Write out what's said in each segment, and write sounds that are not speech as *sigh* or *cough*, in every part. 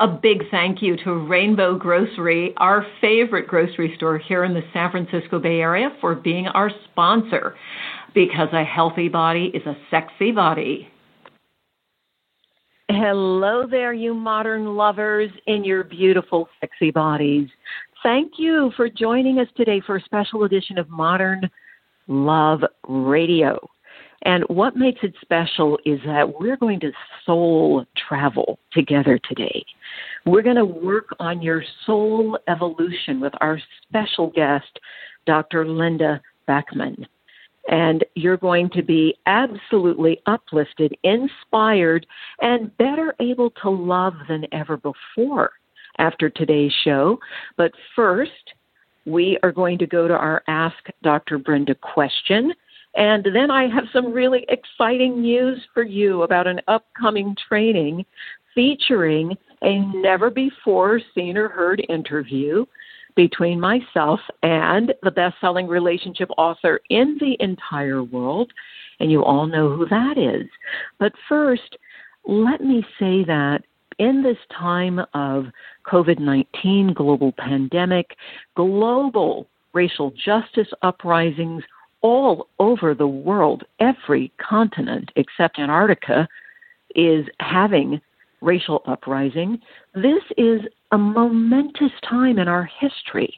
A big thank you to Rainbow Grocery, our favorite grocery store here in the San Francisco Bay Area, for being our sponsor because a healthy body is a sexy body. Hello there, you modern lovers in your beautiful, sexy bodies. Thank you for joining us today for a special edition of Modern Love Radio. And what makes it special is that we're going to soul travel together today. We're going to work on your soul evolution with our special guest, Dr. Linda Backman. And you're going to be absolutely uplifted, inspired, and better able to love than ever before after today's show. But first, we are going to go to our Ask Dr. Brenda question. And then I have some really exciting news for you about an upcoming training featuring a never before seen or heard interview between myself and the best selling relationship author in the entire world. And you all know who that is. But first, let me say that in this time of COVID 19, global pandemic, global racial justice uprisings, all over the world, every continent except Antarctica is having racial uprising. This is a momentous time in our history.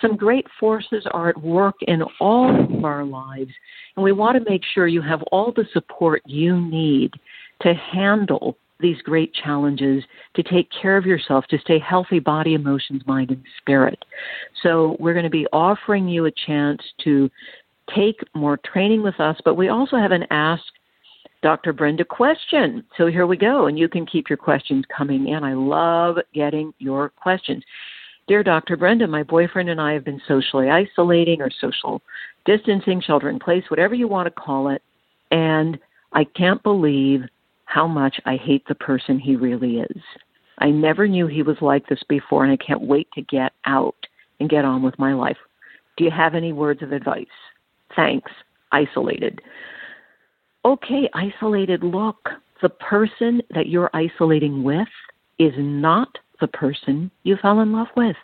Some great forces are at work in all of our lives, and we want to make sure you have all the support you need to handle these great challenges, to take care of yourself, to stay healthy body, emotions, mind, and spirit. So, we're going to be offering you a chance to take more training with us, but we also have an Ask Dr. Brenda question. So here we go, and you can keep your questions coming in. I love getting your questions. Dear Dr. Brenda, my boyfriend and I have been socially isolating or social distancing, shelter in place, whatever you want to call it, and I can't believe how much I hate the person he really is. I never knew he was like this before, and I can't wait to get out and get on with my life. Do you have any words of advice? Thanks. Isolated. Okay, isolated, look, the person that you're isolating with is not the person you fell in love with.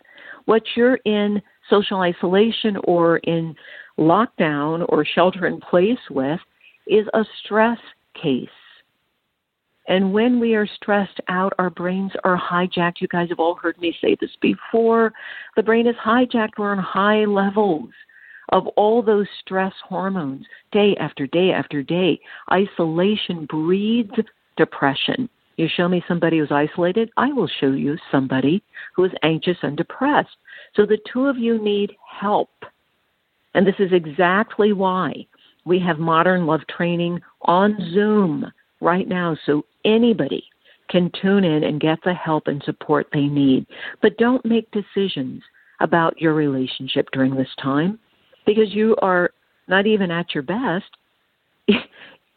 What you're in social isolation or in lockdown or shelter in place with is a stress case. And when we are stressed out, our brains are hijacked. You guys have all heard me say this before. The brain is hijacked. We're on high levels of all those stress hormones day after day after day. Isolation breeds depression. You show me somebody who's isolated, I will show you somebody who is anxious and depressed. So the two of you need help. And this is exactly why we have modern love training on Zoom right now so anybody can tune in and get the help and support they need. But don't make decisions about your relationship during this time because you are not even at your best. *laughs*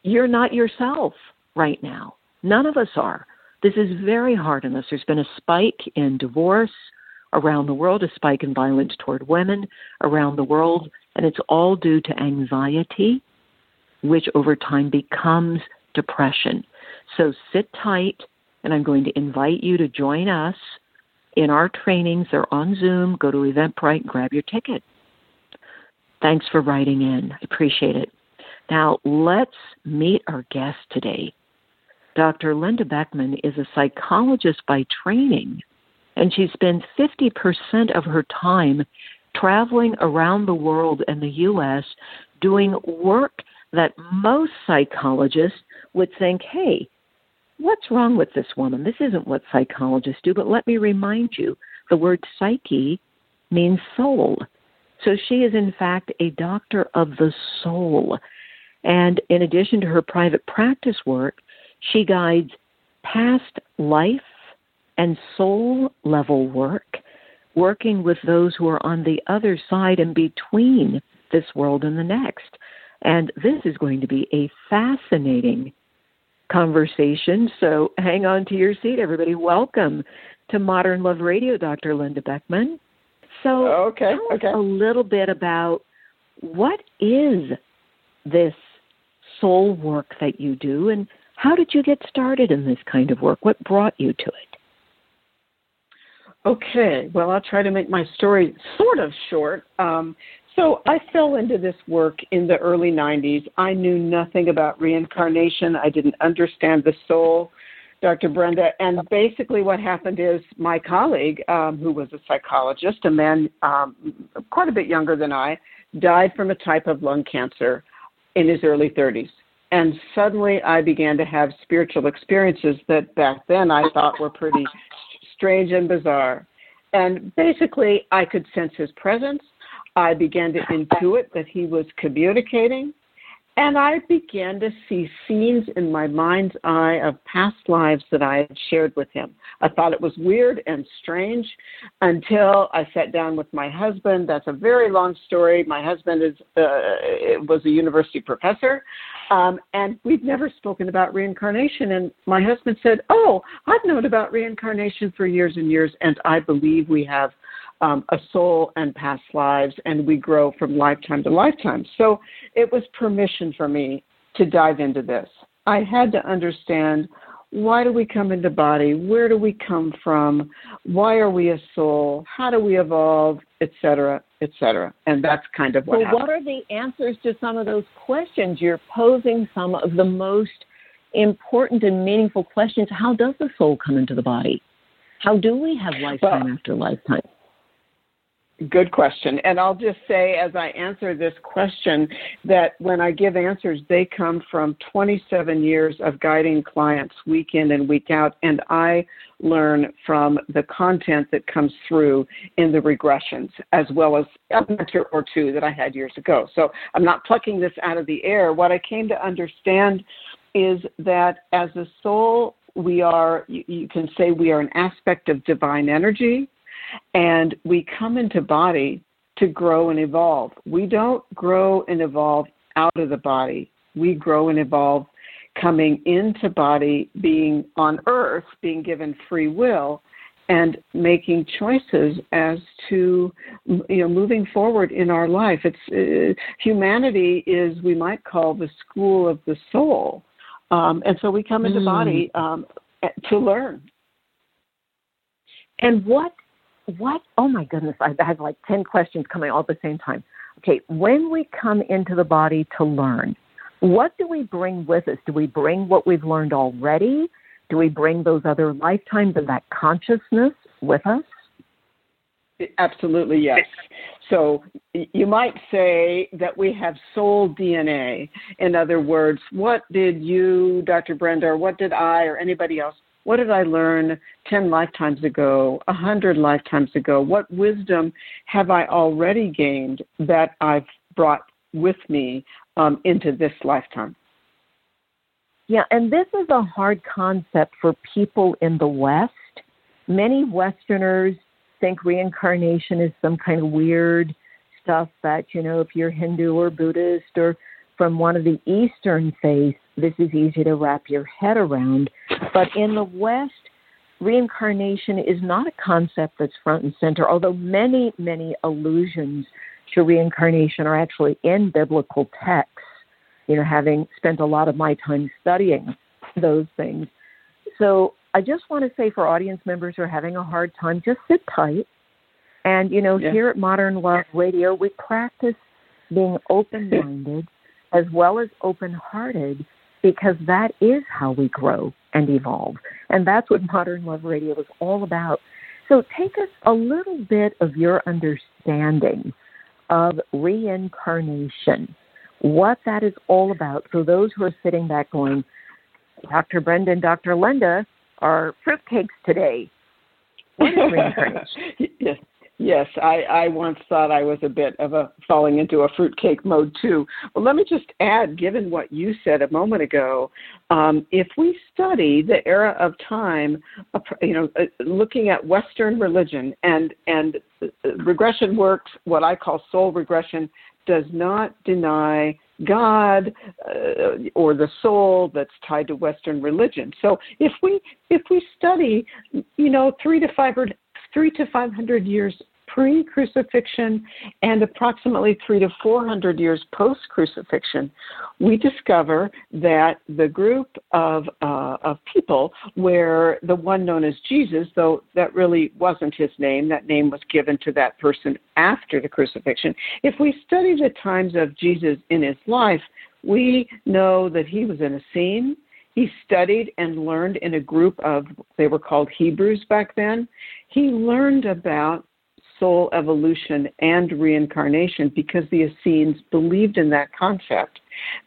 You're not yourself right now. None of us are. This is very hard on us. There's been a spike in divorce around the world, a spike in violence toward women around the world, and it's all due to anxiety, which over time becomes depression. So sit tight, and I'm going to invite you to join us in our trainings. They're on Zoom. Go to Eventbrite and grab your ticket. Thanks for writing in. I appreciate it. Now, let's meet our guest today. Dr. Linda Backman is a psychologist by training, and she spends 50% of her time traveling around the world and the U.S. doing work that most psychologists would think, hey, what's wrong with this woman? This isn't what psychologists do, but let me remind you the word psyche means soul. So she is, in fact, a doctor of the soul. And in addition to her private practice work, she guides past life and soul level work, working with those who are on the other side and between this world and the next. And this is going to be a fascinating conversation. So hang on to your seat, everybody. Welcome to Modern Love Radio, Dr. Linda Backman. So, okay, tell okay. us a little bit about what is this soul work that you do, and how did you get started in this kind of work? What brought you to it? Okay, well, I'll try to make my story sort of short. Um, so I fell into this work in the early 90s. I knew nothing about reincarnation. I didn't understand the soul, Dr. Brenda. And basically, what happened is my colleague, um, who was a psychologist, a man um, quite a bit younger than I, died from a type of lung cancer in his early 30s. And suddenly I began to have spiritual experiences that back then I thought were pretty strange and bizarre. And basically, I could sense his presence. I began to intuit that he was communicating. And I began to see scenes in my mind's eye of past lives that I had shared with him. I thought it was weird and strange until I sat down with my husband. That's a very long story. My husband is uh, was a university professor, um, and we'd never spoken about reincarnation. And my husband said, "Oh, I've known about reincarnation for years and years, and I believe we have um, a soul and past lives, and we grow from lifetime to lifetime. So it was permission for me to dive into this. I had to understand why do we come into body? Where do we come from? Why are we a soul? How do we evolve, etc., etc. And that's kind of what. Well, happened. what are the answers to some of those questions? You're posing some of the most important and meaningful questions. How does the soul come into the body? How do we have lifetime well, after lifetime? Good question. And I'll just say, as I answer this question, that when I give answers, they come from 27 years of guiding clients week in and week out. And I learn from the content that comes through in the regressions, as well as a mentor or two that I had years ago. So I'm not plucking this out of the air. What I came to understand is that as a soul, we are, you, can say we are an aspect of divine energy and we come into body to grow and evolve. We don't grow and evolve out of the body. We grow and evolve coming into body, being on earth, being given free will, and making choices as to you know moving forward in our life. It's uh, humanity is we might call the school of the soul, um, and so we come into mm. body um, to learn. And what what? Oh my goodness, I have like 10 questions coming all at the same time. Okay, when we come into the body to learn, what do we bring with us? Do we bring what we've learned already? Do we bring those other lifetimes and that consciousness with us? Absolutely, yes. So you might say that we have soul DNA. In other words, what did you, Dr. Brenda, or what did I, or anybody else what did I learn 10 lifetimes ago, 100 lifetimes ago? What wisdom have I already gained that I've brought with me um, into this lifetime? Yeah, and this is a hard concept for people in the West. Many Westerners think reincarnation is some kind of weird stuff that, you know, if you're Hindu or Buddhist or from one of the Eastern faiths, this is easy to wrap your head around. But in the West, reincarnation is not a concept that's front and center, although many, many allusions to reincarnation are actually in biblical texts. You know, having spent a lot of my time studying those things. So I just want to say for audience members who are having a hard time, just sit tight. And, you know, yeah. here at Modern Love Radio, we practice being open minded as well as open hearted because that is how we grow and evolve. And that's what Modern Love Radio is all about. So take us a little bit of your understanding of reincarnation, what that is all about. So those who are sitting back going, Dr. Brenda and Dr. Linda are fruitcakes today. What is *laughs* reincarnation? yes. Yes, I, I once thought I was a bit of a falling into a fruitcake mode too. Well, let me just add, given what you said a moment ago, um, if we study the era of time, uh, you know, uh, looking at Western religion and and uh, regression works, what I call soul regression, does not deny God uh, or the soul that's tied to Western religion. So if we if we study, you know, three to five or three to five hundred years pre crucifixion and approximately three to four hundred years post crucifixion, we discover that the group of, uh, of people where the one known as Jesus, though that really wasn't his name, that name was given to that person after the crucifixion. If we study the times of Jesus in his life, we know that he was in a scene. He studied and learned in a group of, they were called Hebrews back then. He learned about soul evolution and reincarnation because the Essenes believed in that concept.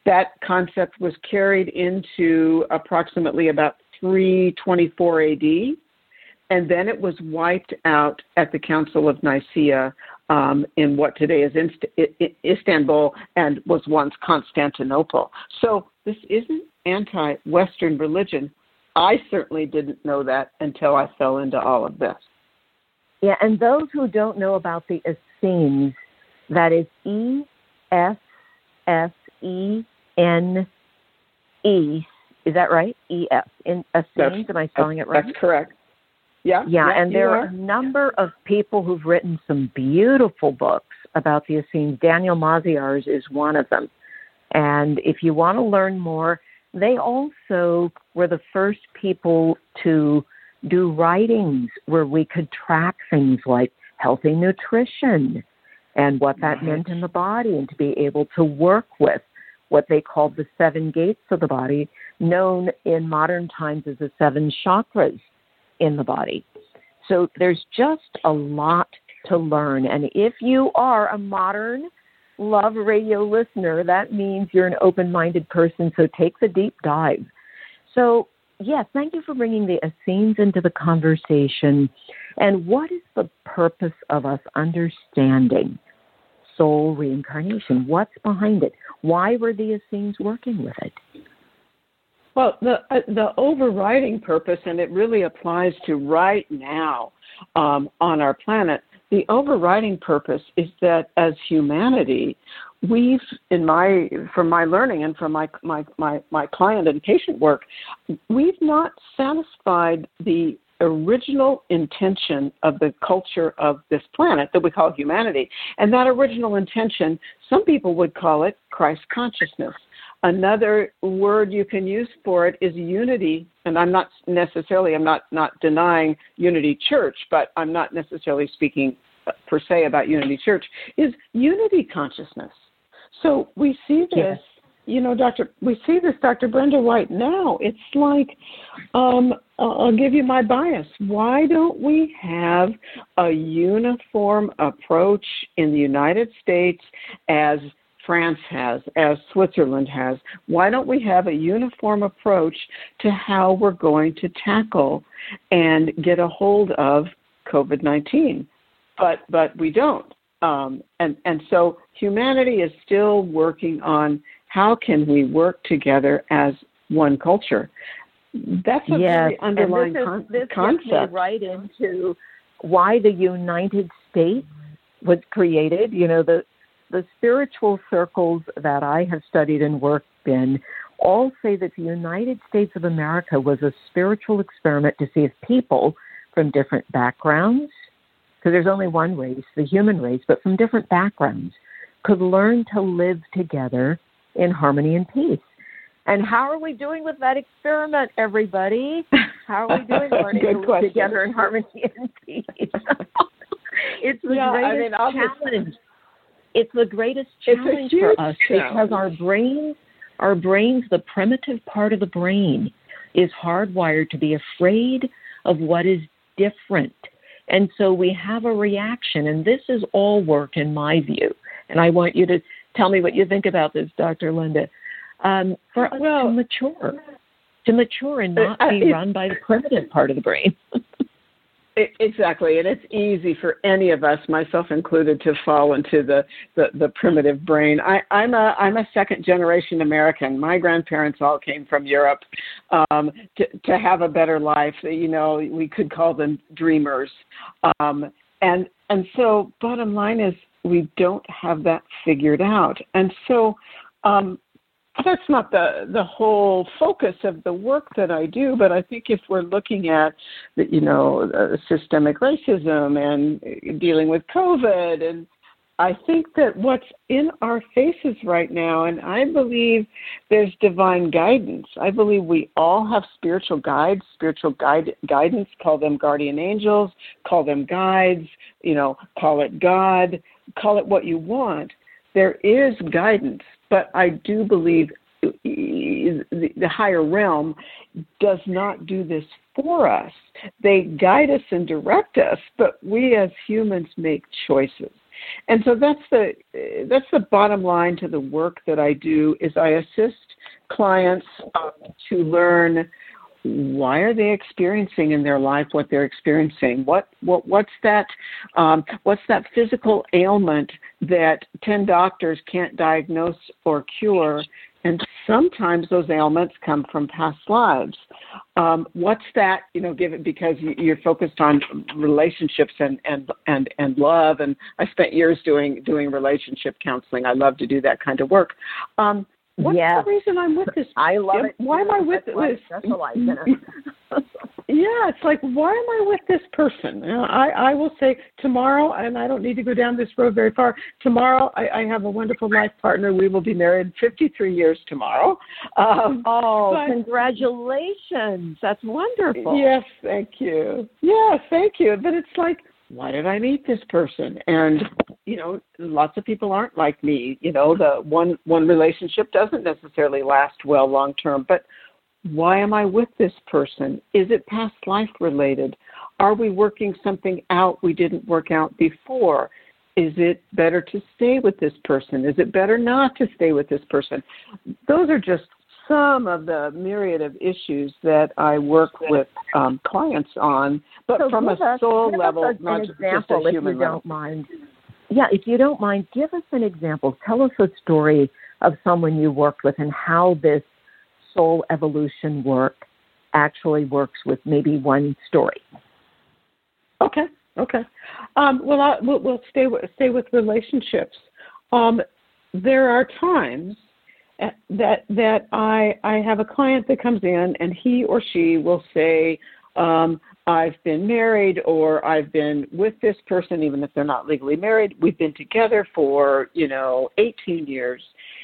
That concept was carried into approximately about 324 AD, and then it was wiped out at the Council of Nicaea um, in what today is Istanbul and was once Constantinople. So this isn't anti Western religion. I certainly didn't know that until I fell into all of this. Yeah, and those who don't know about the Essenes, that is E S S E N E. Is that right? E S in Essenes. Am I spelling it right? That's correct. Yeah. Yeah, yeah and there are. are a number of people who've written some beautiful books about the Essenes. Daniel Maziarz is one of them. And if you want to learn more, they also were the first people to do writings where we could track things like healthy nutrition and what that meant in the body and to be able to work with what they called the seven gates of the body, known in modern times as the seven chakras in the body. So there's just a lot to learn. And if you are a modern love radio listener, that means you're an open minded person. So take the deep dive. So yes, thank you for bringing the Essenes into the conversation. And what is the purpose of us understanding soul reincarnation? What's behind it? Why were the Essenes working with it? Well, the uh, the overriding purpose, and it really applies to right now um, on our planet. The overriding purpose is that as humanity, we've in my from my learning and from my my my, my client and patient work we've not satisfied the original intention of the culture of this planet that we call humanity. And that original intention some people would call it christ consciousness. Another word you can use for it is unity. And i'm not necessarily i'm not not denying unity church but i'm not necessarily speaking per se about unity church is unity consciousness so we see this, you know, Doctor. We see this, Doctor Brenda White. Now it's like, um, I'll give you my bias. Why don't we have a uniform approach in the United States as France has, as Switzerland has. Why don't we have a uniform approach to how we're going to tackle and get a hold of COVID 19? But, but we don't. Um, and, and so humanity is still working on how can we work together as one culture. That's a yes. very underlying and this con- is, this concept. Right into why the United States was created. You know, the the spiritual circles that I have studied and worked in all say that the United States of America was a spiritual experiment to see if people from different backgrounds, because there's only one race, the human race, but from different backgrounds, could learn to live together in harmony and peace. And how are we doing with that experiment, everybody? How are we *laughs* doing learning to live question. together in harmony and peace? *laughs* it's the yeah, greatest I mean, challenge. It's the greatest challenge for us challenge. because our brains, our brains, the primitive part of the brain, is hardwired to be afraid of what is different. And so we have a reaction, and this is all work in my view. And I want you to tell me what you think about this, Dr. Linda. Um, for us well, to mature, to mature and not be run by the primitive part of the brain. *laughs* exactly, and it's easy for any of us, myself included, to fall into the, the, the primitive brain. I, I'm a I'm a second generation American. My grandparents all came from Europe um, to to have a better life. You know, we could call them dreamers, um, and and so bottom line is we don't have that figured out, and so um, that's not the the whole focus of the work that I do, but I think if we're looking at you know uh, systemic racism and dealing with COVID, and I think that what's in our faces right now, and I believe there's divine guidance. I believe we all have spiritual guides, spiritual guide guidance. Call them guardian angels, call them guides. You know, call it God, call it what you want. There is guidance but I do believe the higher realm does not do this for us. They guide us and direct us, but we as humans make choices. And so that's the that's the bottom line to the work that I do is I assist clients uh, to learn why are they experiencing in their life what they're experiencing? What what what's that um, what's that physical ailment that ten doctors can't diagnose or cure? And sometimes those ailments come from past lives. Um, what's that? You know, give it because you're focused on relationships and and and and love. And I spent years doing doing relationship counseling. I love to do that kind of work. Um, What's yeah. the reason I'm with this? I love it. Why am I with this? *laughs* yeah, it's like why am I with this person? You know, I I will say tomorrow, and I don't need to go down this road very far. Tomorrow, I, I have a wonderful life partner. We will be married 53 years tomorrow. Um, oh, but, congratulations! That's wonderful. Yes, thank you. Yes, thank you. But it's like why did I meet this person? And you know, lots of people aren't like me. You know, the one one relationship doesn't necessarily last well long term. But why am I with this person? Is it past life related? Are we working something out we didn't work out before? Is it better to stay with this person? Is it better not to stay with this person? Those are just some of the myriad of issues that I work with um, clients on, but so from a us, soul level, an not example, just a human if you level. don't mind. Yeah, if you don't mind, give us an example. Tell us a story of someone you worked with and how this soul evolution work actually works with maybe one story. Okay, okay. Um, well, I, we'll, we'll stay with, stay with relationships. Um, there are times that that I I have a client that comes in and he or she will say, um, I've been married or I've been with this person, even if they're not legally married. We've been together for, you know, 18 years.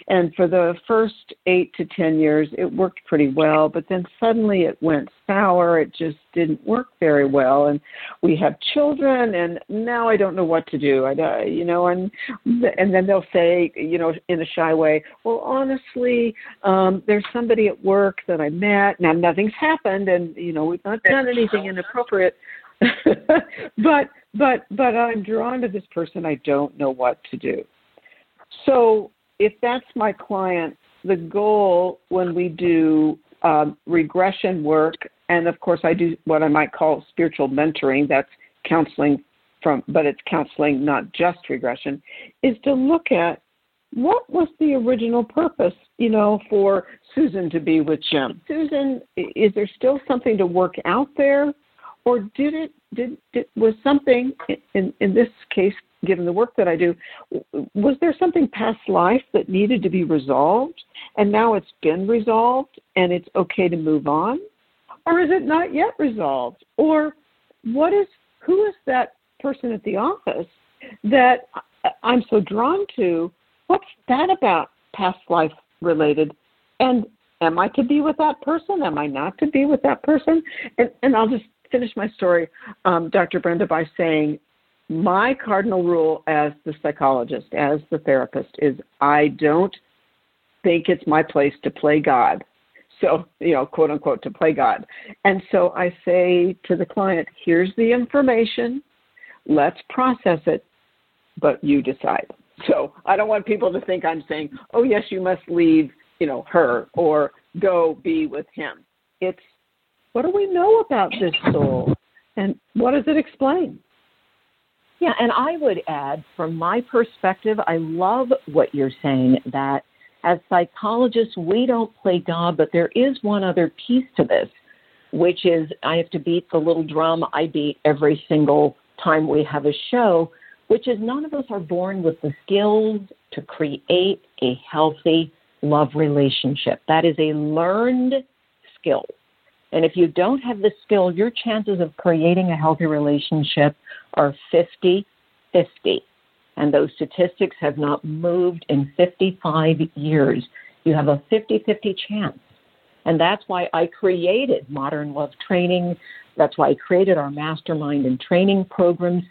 And for the first eight to 10 years, it worked pretty well, but then suddenly it went sour. It just didn't work very well. And we have children, and now I don't know what to do. I, you know, and, and then they'll say, you know, in a shy way, well, honestly, um, there's somebody at work that I met. Now, nothing's happened, and, you know, we've not done anything inappropriate. *laughs* but but but I'm drawn to this person. I don't know what to do. So if that's my client, the goal when we do um, regression work, and of course I do what I might call spiritual mentoring, that's counseling from, but it's counseling, not just regression, is to look at what was the original purpose, you know, for Susan to be with Jim. Susan, is there still something to work out there, or did it did, did was something in in this case given the work that I do, was there something past life that needed to be resolved and now it's been resolved and it's okay to move on? Or is it not yet resolved? Or what is who is that person at the office that I'm so drawn to? What's that about past life related? And am I to be with that person? Am I not to be with that person? And, and I'll just finish my story, um, Dr. Brenda, by saying my cardinal rule as the psychologist, as the therapist, is I don't think it's my place to play God. So, you know, quote unquote, to play God. And so I say to the client, here's the information, let's process it, but you decide. So I don't want people to think I'm saying, oh, yes, you must leave, you know, her or go be with him. It's what do we know about this soul? And what does it explain? Yeah, and I would add, from my perspective, I love what you're saying that as psychologists, we don't play God, but there is one other piece to this, which is I have to beat the little drum I beat every single time we have a show, which is none of us are born with the skills to create a healthy love relationship. That is a learned skill. And if you don't have the skill, your chances of creating a healthy relationship are 50 50. And those statistics have not moved in 55 years. You have a 50 50 chance. And that's why I created Modern Love Training. That's why I created our mastermind and training programs.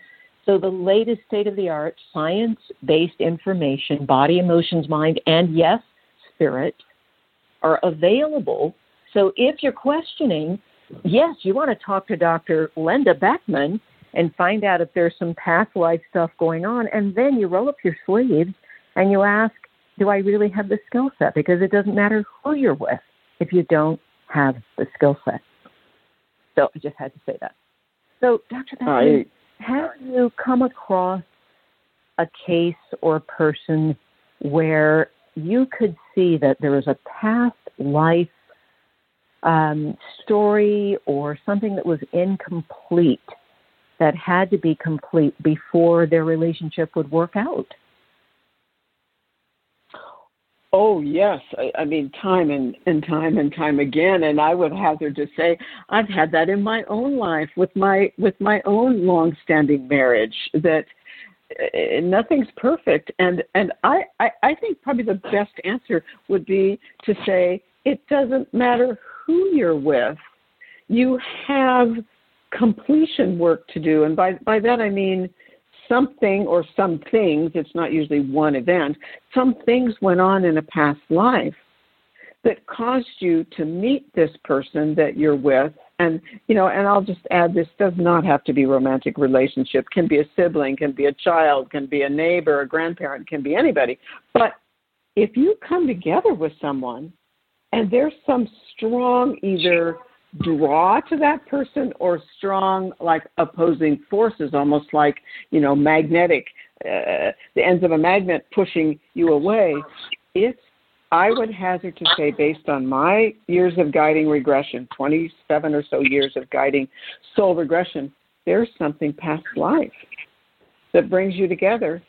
So, the latest state of the art, science based information, body, emotions, mind, and yes, spirit, are available. So, if you're questioning, yes, you want to talk to Dr. Linda Backman and find out if there's some past life stuff going on. And then you roll up your sleeves and you ask, do I really have the skill set? Because it doesn't matter who you're with if you don't have the skill set. So I just had to say that. So, Dr. Backman, have you come across a case or a person where you could see that there was a past life um, story or something that was incomplete that had to be complete before their relationship would work out. Oh yes, I, I mean time and, and time and time again, and I would hazard to say I've had that in my own life with my with my own long-standing marriage that uh, nothing's perfect, and and I, I I think probably the best answer would be to say it doesn't matter who you're with, you have completion work to do. And by, by that I mean something or some things, it's not usually one event, some things went on in a past life that caused you to meet this person that you're with. And you know and i'll just add this does not have to be romantic relationship. Can be a sibling can be a child can be a neighbor a grandparent can be anybody. But if you come together with someone and there's some strong either draw to that person or strong like opposing forces almost like you know magnetic uh, the ends of a magnet pushing you away. It's i would hazard to say based on my years of guiding regression 27 or so years of guiding soul regression there's something past life that brings you together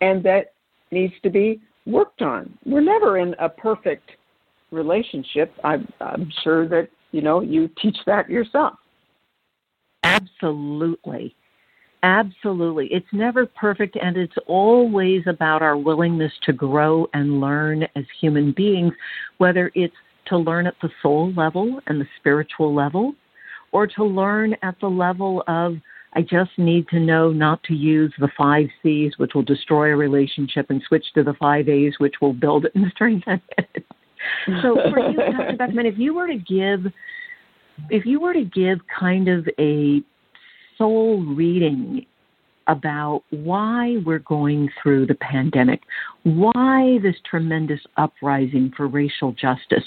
and that needs to be worked on. We're never in a perfect relationship i'm, I'm sure that you know, you teach that yourself. Absolutely. Absolutely. It's never perfect, and it's always about our willingness to grow and learn as human beings, whether it's to learn at the soul level and the spiritual level, or to learn at the level of, I just need to know not to use the five C's, which will destroy a relationship, and switch to the five A's, which will build it and *laughs* strengthen it. So for you, *laughs* Dr. Backman, if you were to give if you were to give kind of a soul reading about why we're going through the pandemic, why this tremendous uprising for racial justice,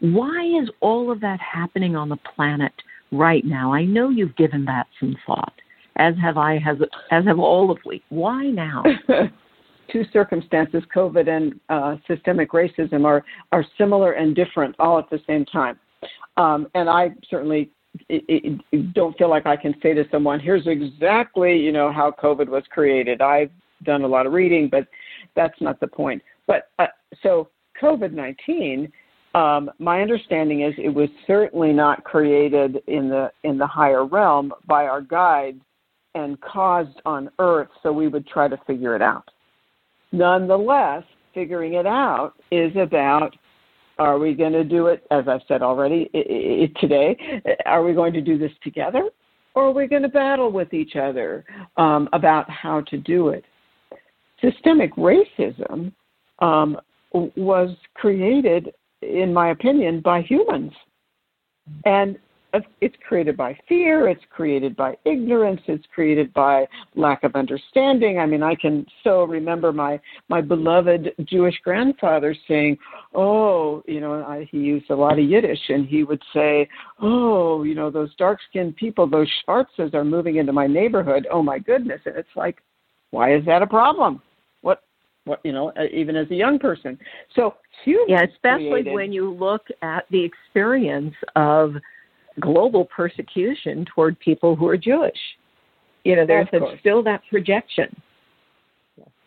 why is all of that happening on the planet right now? I know you've given that some thought, as have I, as, as have all of we. Why now? *laughs* two circumstances, COVID and uh, systemic racism, are, are similar and different all at the same time. Um, and I certainly it, it, don't feel like I can say to someone, here's exactly, you know, how COVID was created. I've done a lot of reading, but that's not the point. But uh, so COVID 19, um, my understanding is it was certainly not created in the in the higher realm by our guides and caused on Earth, so we would try to figure it out. Nonetheless, figuring it out is about are we going to do it, as I've said already it, it, today, are we going to do this together or are we going to battle with each other um, about how to do it? Systemic racism um, was created, in my opinion, by humans. And it's created by fear, it's created by ignorance, it's created by lack of understanding. I mean, I can so remember my my beloved Jewish grandfather saying, "Oh, you know, I, he used a lot of Yiddish, and he would say, "Oh, you know, those dark-skinned people, those Schwarzes are moving into my neighborhood. Oh my goodness!" And it's like, why is that a problem? What what you know uh, even as a young person so yeah especially created, when you look at the experience of global persecution toward people who are jewish. You know there's still that projection.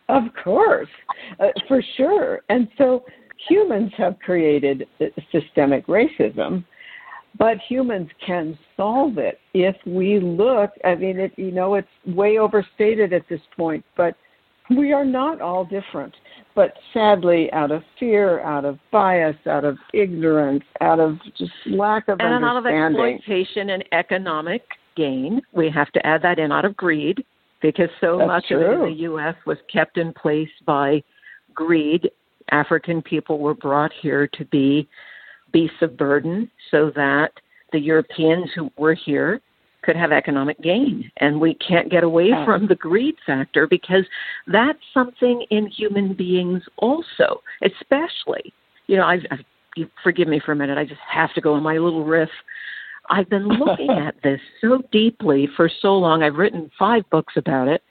Of course. Uh, for sure. And so humans have created systemic racism but humans can solve it if we look i mean it you know it's way overstated at this point but we are not all different, but sadly, out of fear, out of bias, out of ignorance, out of just lack of and understanding, out of exploitation and economic gain, we have to add that in out of greed, because so That's much true. of it in the U.S. was kept in place by greed. African people were brought here to be beasts of burden, so that the Europeans who were here could have economic gain. And we can't get away from the greed factor because that's something in human beings also, especially. You know, I've, I've you forgive me for a minute. I just have to go on my little riff. I've been looking *laughs* at this so deeply for so long. I've written five books about it.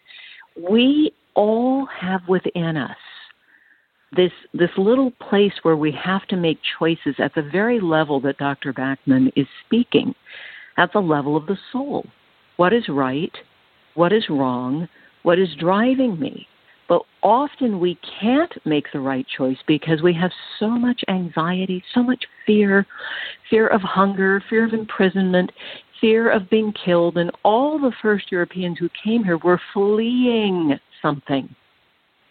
We all have within us this this little place where we have to make choices at the very level that Dr. Backman is speaking at the level of the soul. What is right? What is wrong? What is driving me? But often we can't make the right choice because we have so much anxiety, so much fear fear of hunger, fear of imprisonment, fear of being killed. And all the first Europeans who came here were fleeing something.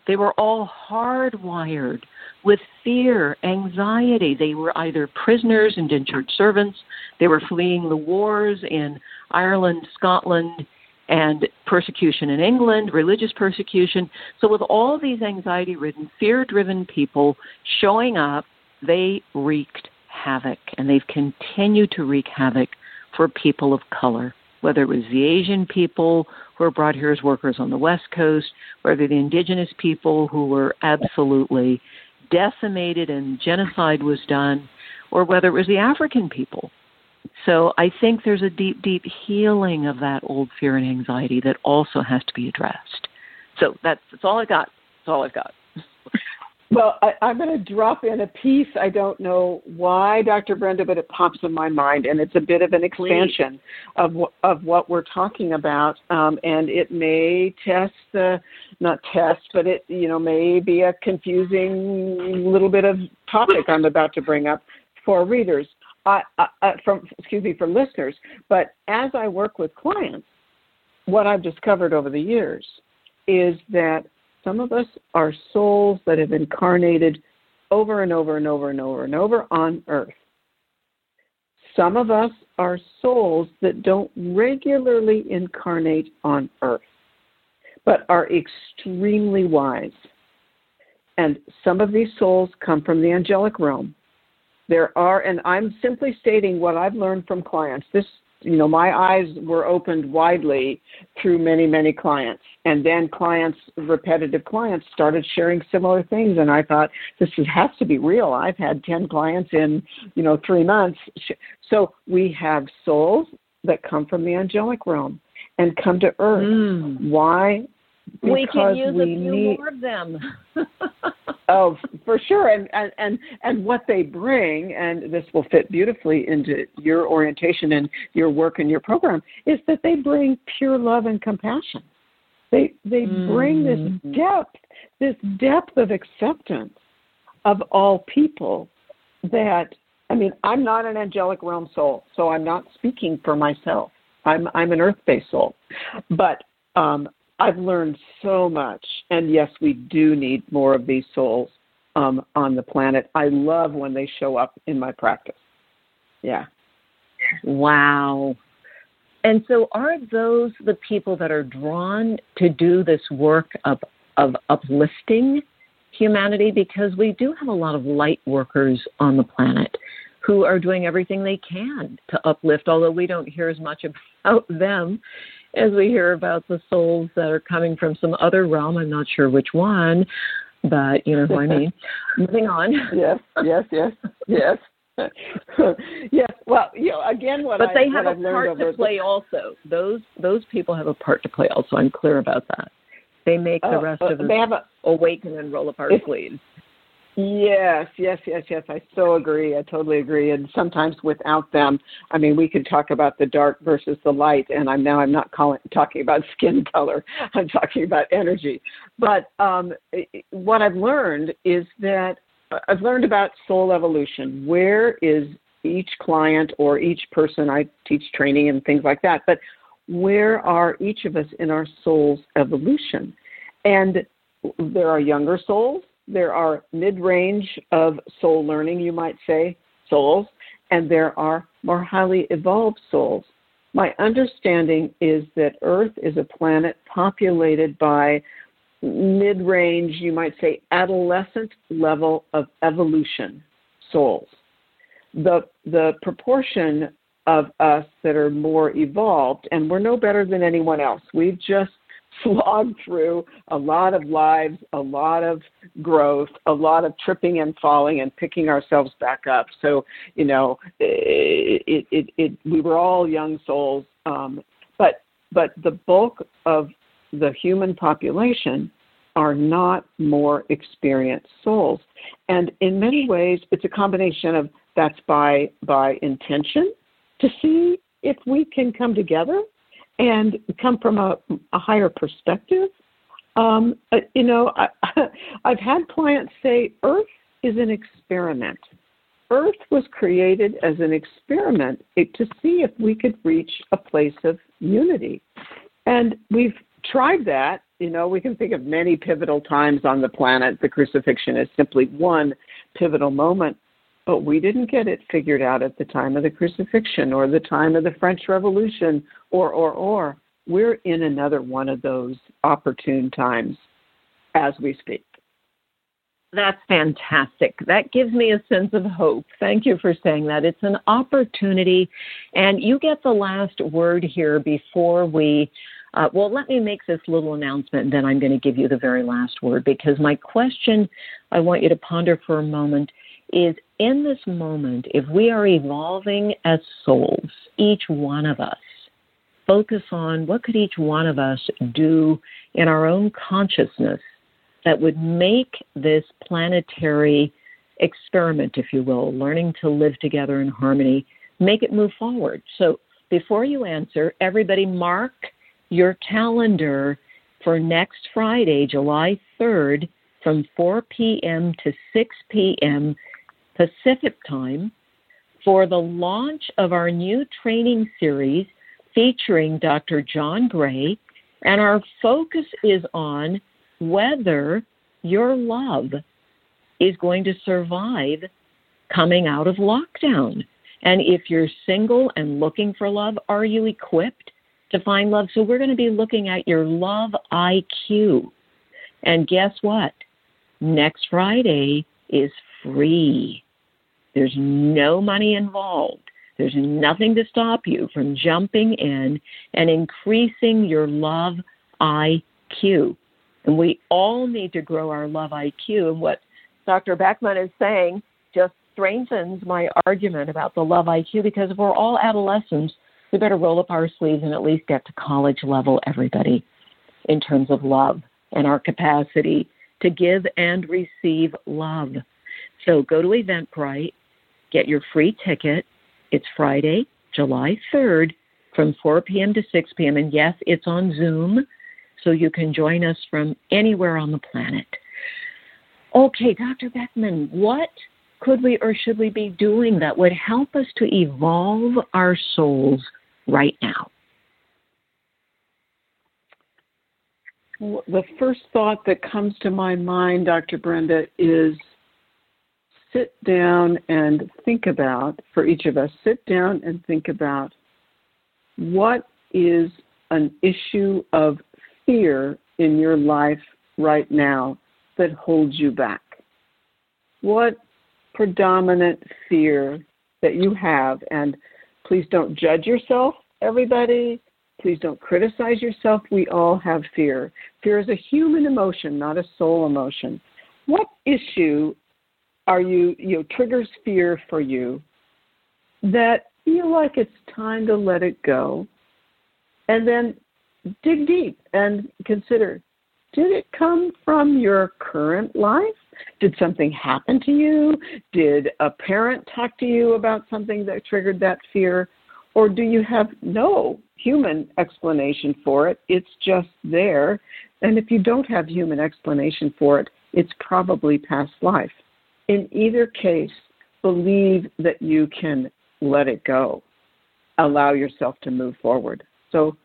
They were all hardwired with fear, anxiety. They were either prisoners, indentured servants, they were fleeing the wars in Ireland, Scotland, and persecution in England, religious persecution. So, with all these anxiety ridden, fear driven people showing up, they wreaked havoc, and they've continued to wreak havoc for people of color whether it was the Asian people who were brought here as workers on the West Coast, whether the indigenous people who were absolutely decimated and genocide was done, or whether it was the African people. So I think there's a deep, deep healing of that old fear and anxiety that also has to be addressed. So that's, that's all I've got. That's all I've got. Well, I, I'm going to drop in a piece. I don't know why, Dr. Brenda, but it pops in my mind, and it's a bit of an expansion of of what we're talking about, um, and it may test the not test, but it you know may be a confusing little bit of topic I'm about to bring up for readers, uh, uh, from excuse me, for listeners. But as I work with clients, what I've discovered over the years is that some of us are souls that have incarnated over and over and over and over and over on earth. Some of us are souls that don't regularly incarnate on earth, but are extremely wise. And some of these souls come from the angelic realm. There are, and I'm simply stating what I've learned from clients. This you know my eyes were opened widely through many many clients. And then clients repetitive clients started sharing similar things. And i thought this has to be real. I've had 10 clients in you know 3 months. So we have souls that come from the angelic realm and come to earth. Mm. why we can use we a few need, more of them. *laughs* oh, for sure, and, and and and what they bring, and this will fit beautifully into your orientation and your work and your program, is that they bring pure love and compassion. They they mm. bring this Mm-hmm. depth, this depth of acceptance of all people. That I mean, I'm not an angelic realm soul, so I'm not speaking for myself. I'm I'm an earth-based soul, but um, I've learned so much, and yes, we do need more of these souls um, on the planet. I love when they show up in my practice. Yeah. Wow. And so, are those the people that are drawn to do this work of, of uplifting humanity? Because we do have a lot of light workers on the planet who are doing everything they can to uplift, although we don't hear as much *laughs* about them as we hear about the souls that are coming from some other realm. I'm not sure which one, but you know who I mean. *laughs* Moving on. Yes, yes, yes, yes. *laughs* yes. Well, you know, again, what but I, they have a part to play. The... Also, those those people have a part to play. Also, I'm clear about that. They make the uh, rest uh, of us they have a, awaken and roll up our sleeves. Yes, yes, yes, yes. I so agree. I totally agree. And sometimes without them, I mean, we could talk about the dark versus the light. And I'm now I'm not calling talking about *laughs* skin color. I'm talking about energy. But um, what I've learned is that uh, I've learned about soul evolution. Where is each client or each person? I teach training and things like that. But where are each of us in our soul's evolution? And there are younger souls there are mid range of soul learning, you might say, souls, and there are more highly evolved souls. My understanding is that Earth is a planet populated by mid range, you might say, adolescent level of evolution souls. The, the proportion of us that are more evolved, and we're no better than anyone else. We've just slogged through a lot of lives, a lot of growth, a lot of tripping and falling and picking ourselves back up. So, you know, it, it, it we were all young souls, um, but but the bulk of the human population are not more experienced souls, and in many ways, it's a combination of that's by by intention to see if we can come together and come from a, a higher perspective. Um, uh, you know, I, *laughs* I've had clients say Earth is an experiment. Earth was created as an experiment to see if we could reach a place of unity. And we've tried that. You know, we can think of many pivotal times on the planet. The crucifixion is simply one pivotal moment. But we didn't get it figured out at the time of the crucifixion or the time of the French Revolution or, or, or. We're in another one of those opportune times as we speak. That's fantastic. That gives me a sense of hope. Thank you for saying that. It's an opportunity, and you get the last word here before we. Uh, well, let me make this little announcement, and then I'm going to give you the very last word because my question I want you to ponder for a moment is in this moment, if we are evolving as souls, each one of us, focus on what could each one of us do in our own consciousness that would make this planetary experiment, if you will, learning to live together in harmony, make it move forward. So before you answer, everybody mark your calendar for next Friday, July 3rd, from 4 p.m. to 6 p.m. Pacific time for the launch of our new training series featuring Dr. John Gray. And our focus is on whether your love is going to survive coming out of lockdown. And if you're single and looking for love, are you equipped to find love? So we're going to be looking at your love IQ. And guess what? Next Friday is free. There's no money involved. There's nothing to stop you from jumping in and increasing your love IQ. And we all need to grow our love IQ. And what Dr. Backman is saying just strengthens my argument about the love IQ because if we're all adolescents, we better roll up our sleeves and at least get to college level, everybody, in terms of love and our capacity to give and receive love. So go to Eventbrite, get your free ticket. It's Friday, July 3rd from 4 p.m. to 6 p.m. And yes, it's on Zoom, so you can join us from anywhere on the planet. Okay, Dr. Backman, what could we or should we be doing that would help us to evolve our souls right now? The first thought that comes to my mind, Dr. Brenda, is sit down and think about, for each of us, sit down and think about what is an issue of fear in your life right now that holds you back? What predominant fear that you have. And please don't judge yourself, everybody. Please don't criticize yourself. We all have fear. Fear is a human emotion, not a soul emotion. What issue are you, you know, triggers fear for you that feel like it's time to let it go? And then dig deep and consider did it come from your current life? Did something happen to you? Did a parent talk to you about something that triggered that fear? Or do you have no human explanation for it? It's just there. And if you don't have human explanation for it, it's probably past life. In either case, believe that you can let it go. Allow yourself to move forward. So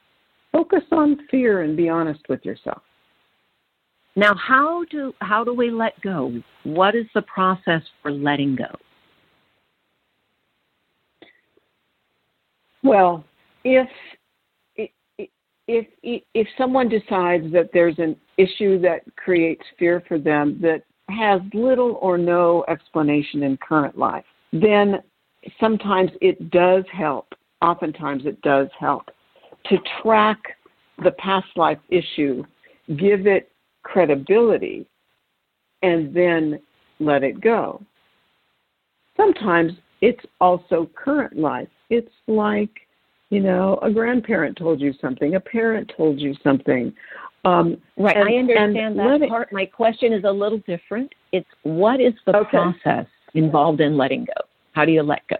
focus on fear and be honest with yourself. Now, how do how do we let go? What is the process for letting go? Well, if if if someone decides that there's an issue that creates fear for them that has little or no explanation in current life, then sometimes it does help. Oftentimes, it does help to track the past life issue, give it credibility, and then let it go. Sometimes it's also current life. It's like, you know, a grandparent told you something, a parent told you something. Um, right, and, I understand that it, part. My question is a little different. It's what is the okay. process involved in letting go? How do you let go?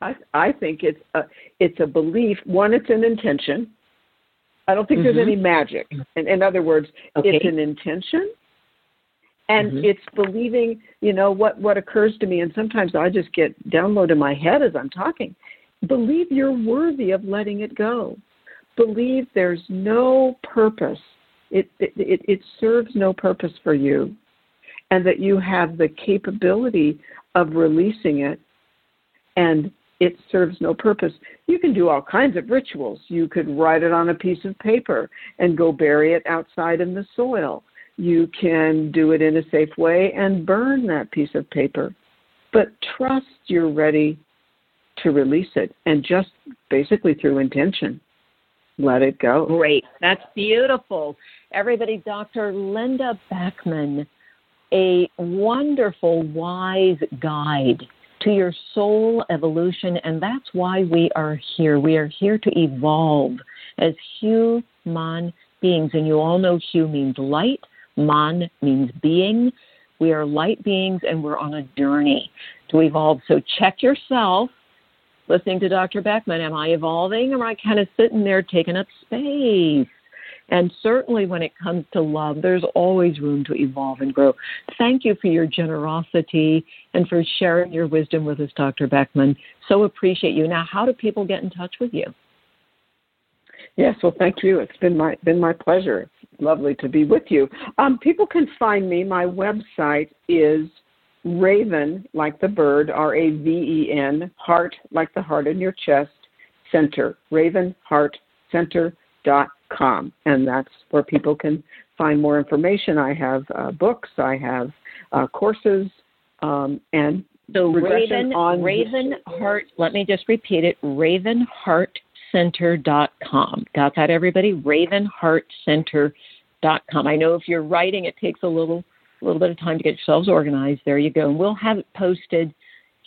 I, I think it's a, it's a belief. One, it's an intention. I don't think mm-hmm. there's any magic. In, in other words, okay. it's an intention, and mm-hmm. it's believing. You know what what occurs to me, and sometimes I just get download in my head as I'm talking. Believe you're worthy of letting it go. Believe there's no purpose. It it, it, it serves no purpose for you, and that you have the capability of releasing it and it serves no purpose. You can do all kinds of rituals. You could write it on a piece of paper and go bury it outside in the soil. You can do it in a safe way and burn that piece of paper. But trust you're ready to release it and just basically through intention, let it go. Great. That's beautiful. Everybody, Dr. Linda Backman, a wonderful, wise guide to your soul evolution. And that's why we are here. We are here to evolve as human beings. And you all know Hu means light, Man means being. We are light beings and we're on a journey to evolve. So check yourself. Listening to Dr. Backman, am I evolving am I kind of sitting there taking up space? And certainly when it comes to love, there's always room to evolve and grow. Thank you for your generosity and for sharing your wisdom with us, Dr. Backman. So appreciate you. Now, how do people get in touch with you? Yes, well, thank you. It's been my been my pleasure. It's lovely to be with you. Um, people can find me. My website is Raven, like the bird, R A V E N, heart, like the heart in your chest, center, ravenheartcenter.com com, and that's where people can find more information. I have uh, books, I have uh, courses, um, and so Raven on Raven Heart. Let me just repeat it: RavenHeartCenter.com. Got that, everybody? RavenHeartCenter.com. I know if you're writing, it takes a little a little bit of time to get yourselves organized. There you go, and we'll have it posted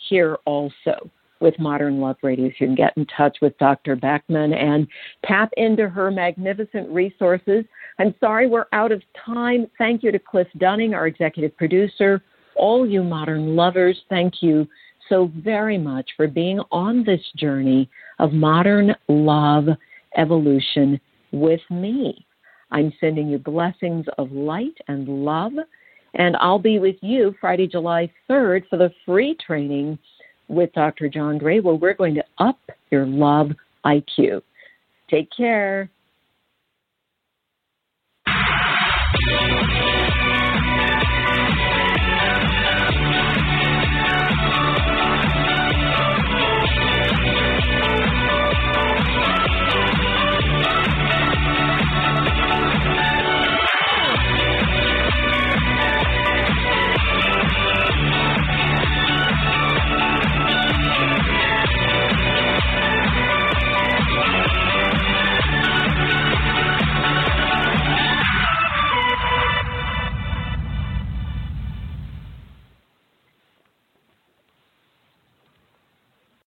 here also with Modern Love Radio. So you can get in touch with Dr. Backman and tap into her magnificent resources. I'm sorry we're out of time. Thank you to Cliff Dunning, our executive producer. All you modern lovers, thank you so very much for being on this journey of modern love evolution with me. I'm sending you blessings of light and love, and I'll be with you Friday, July 3rd for the free training with Dr. John Gray, where we're going to up your love IQ. Take care.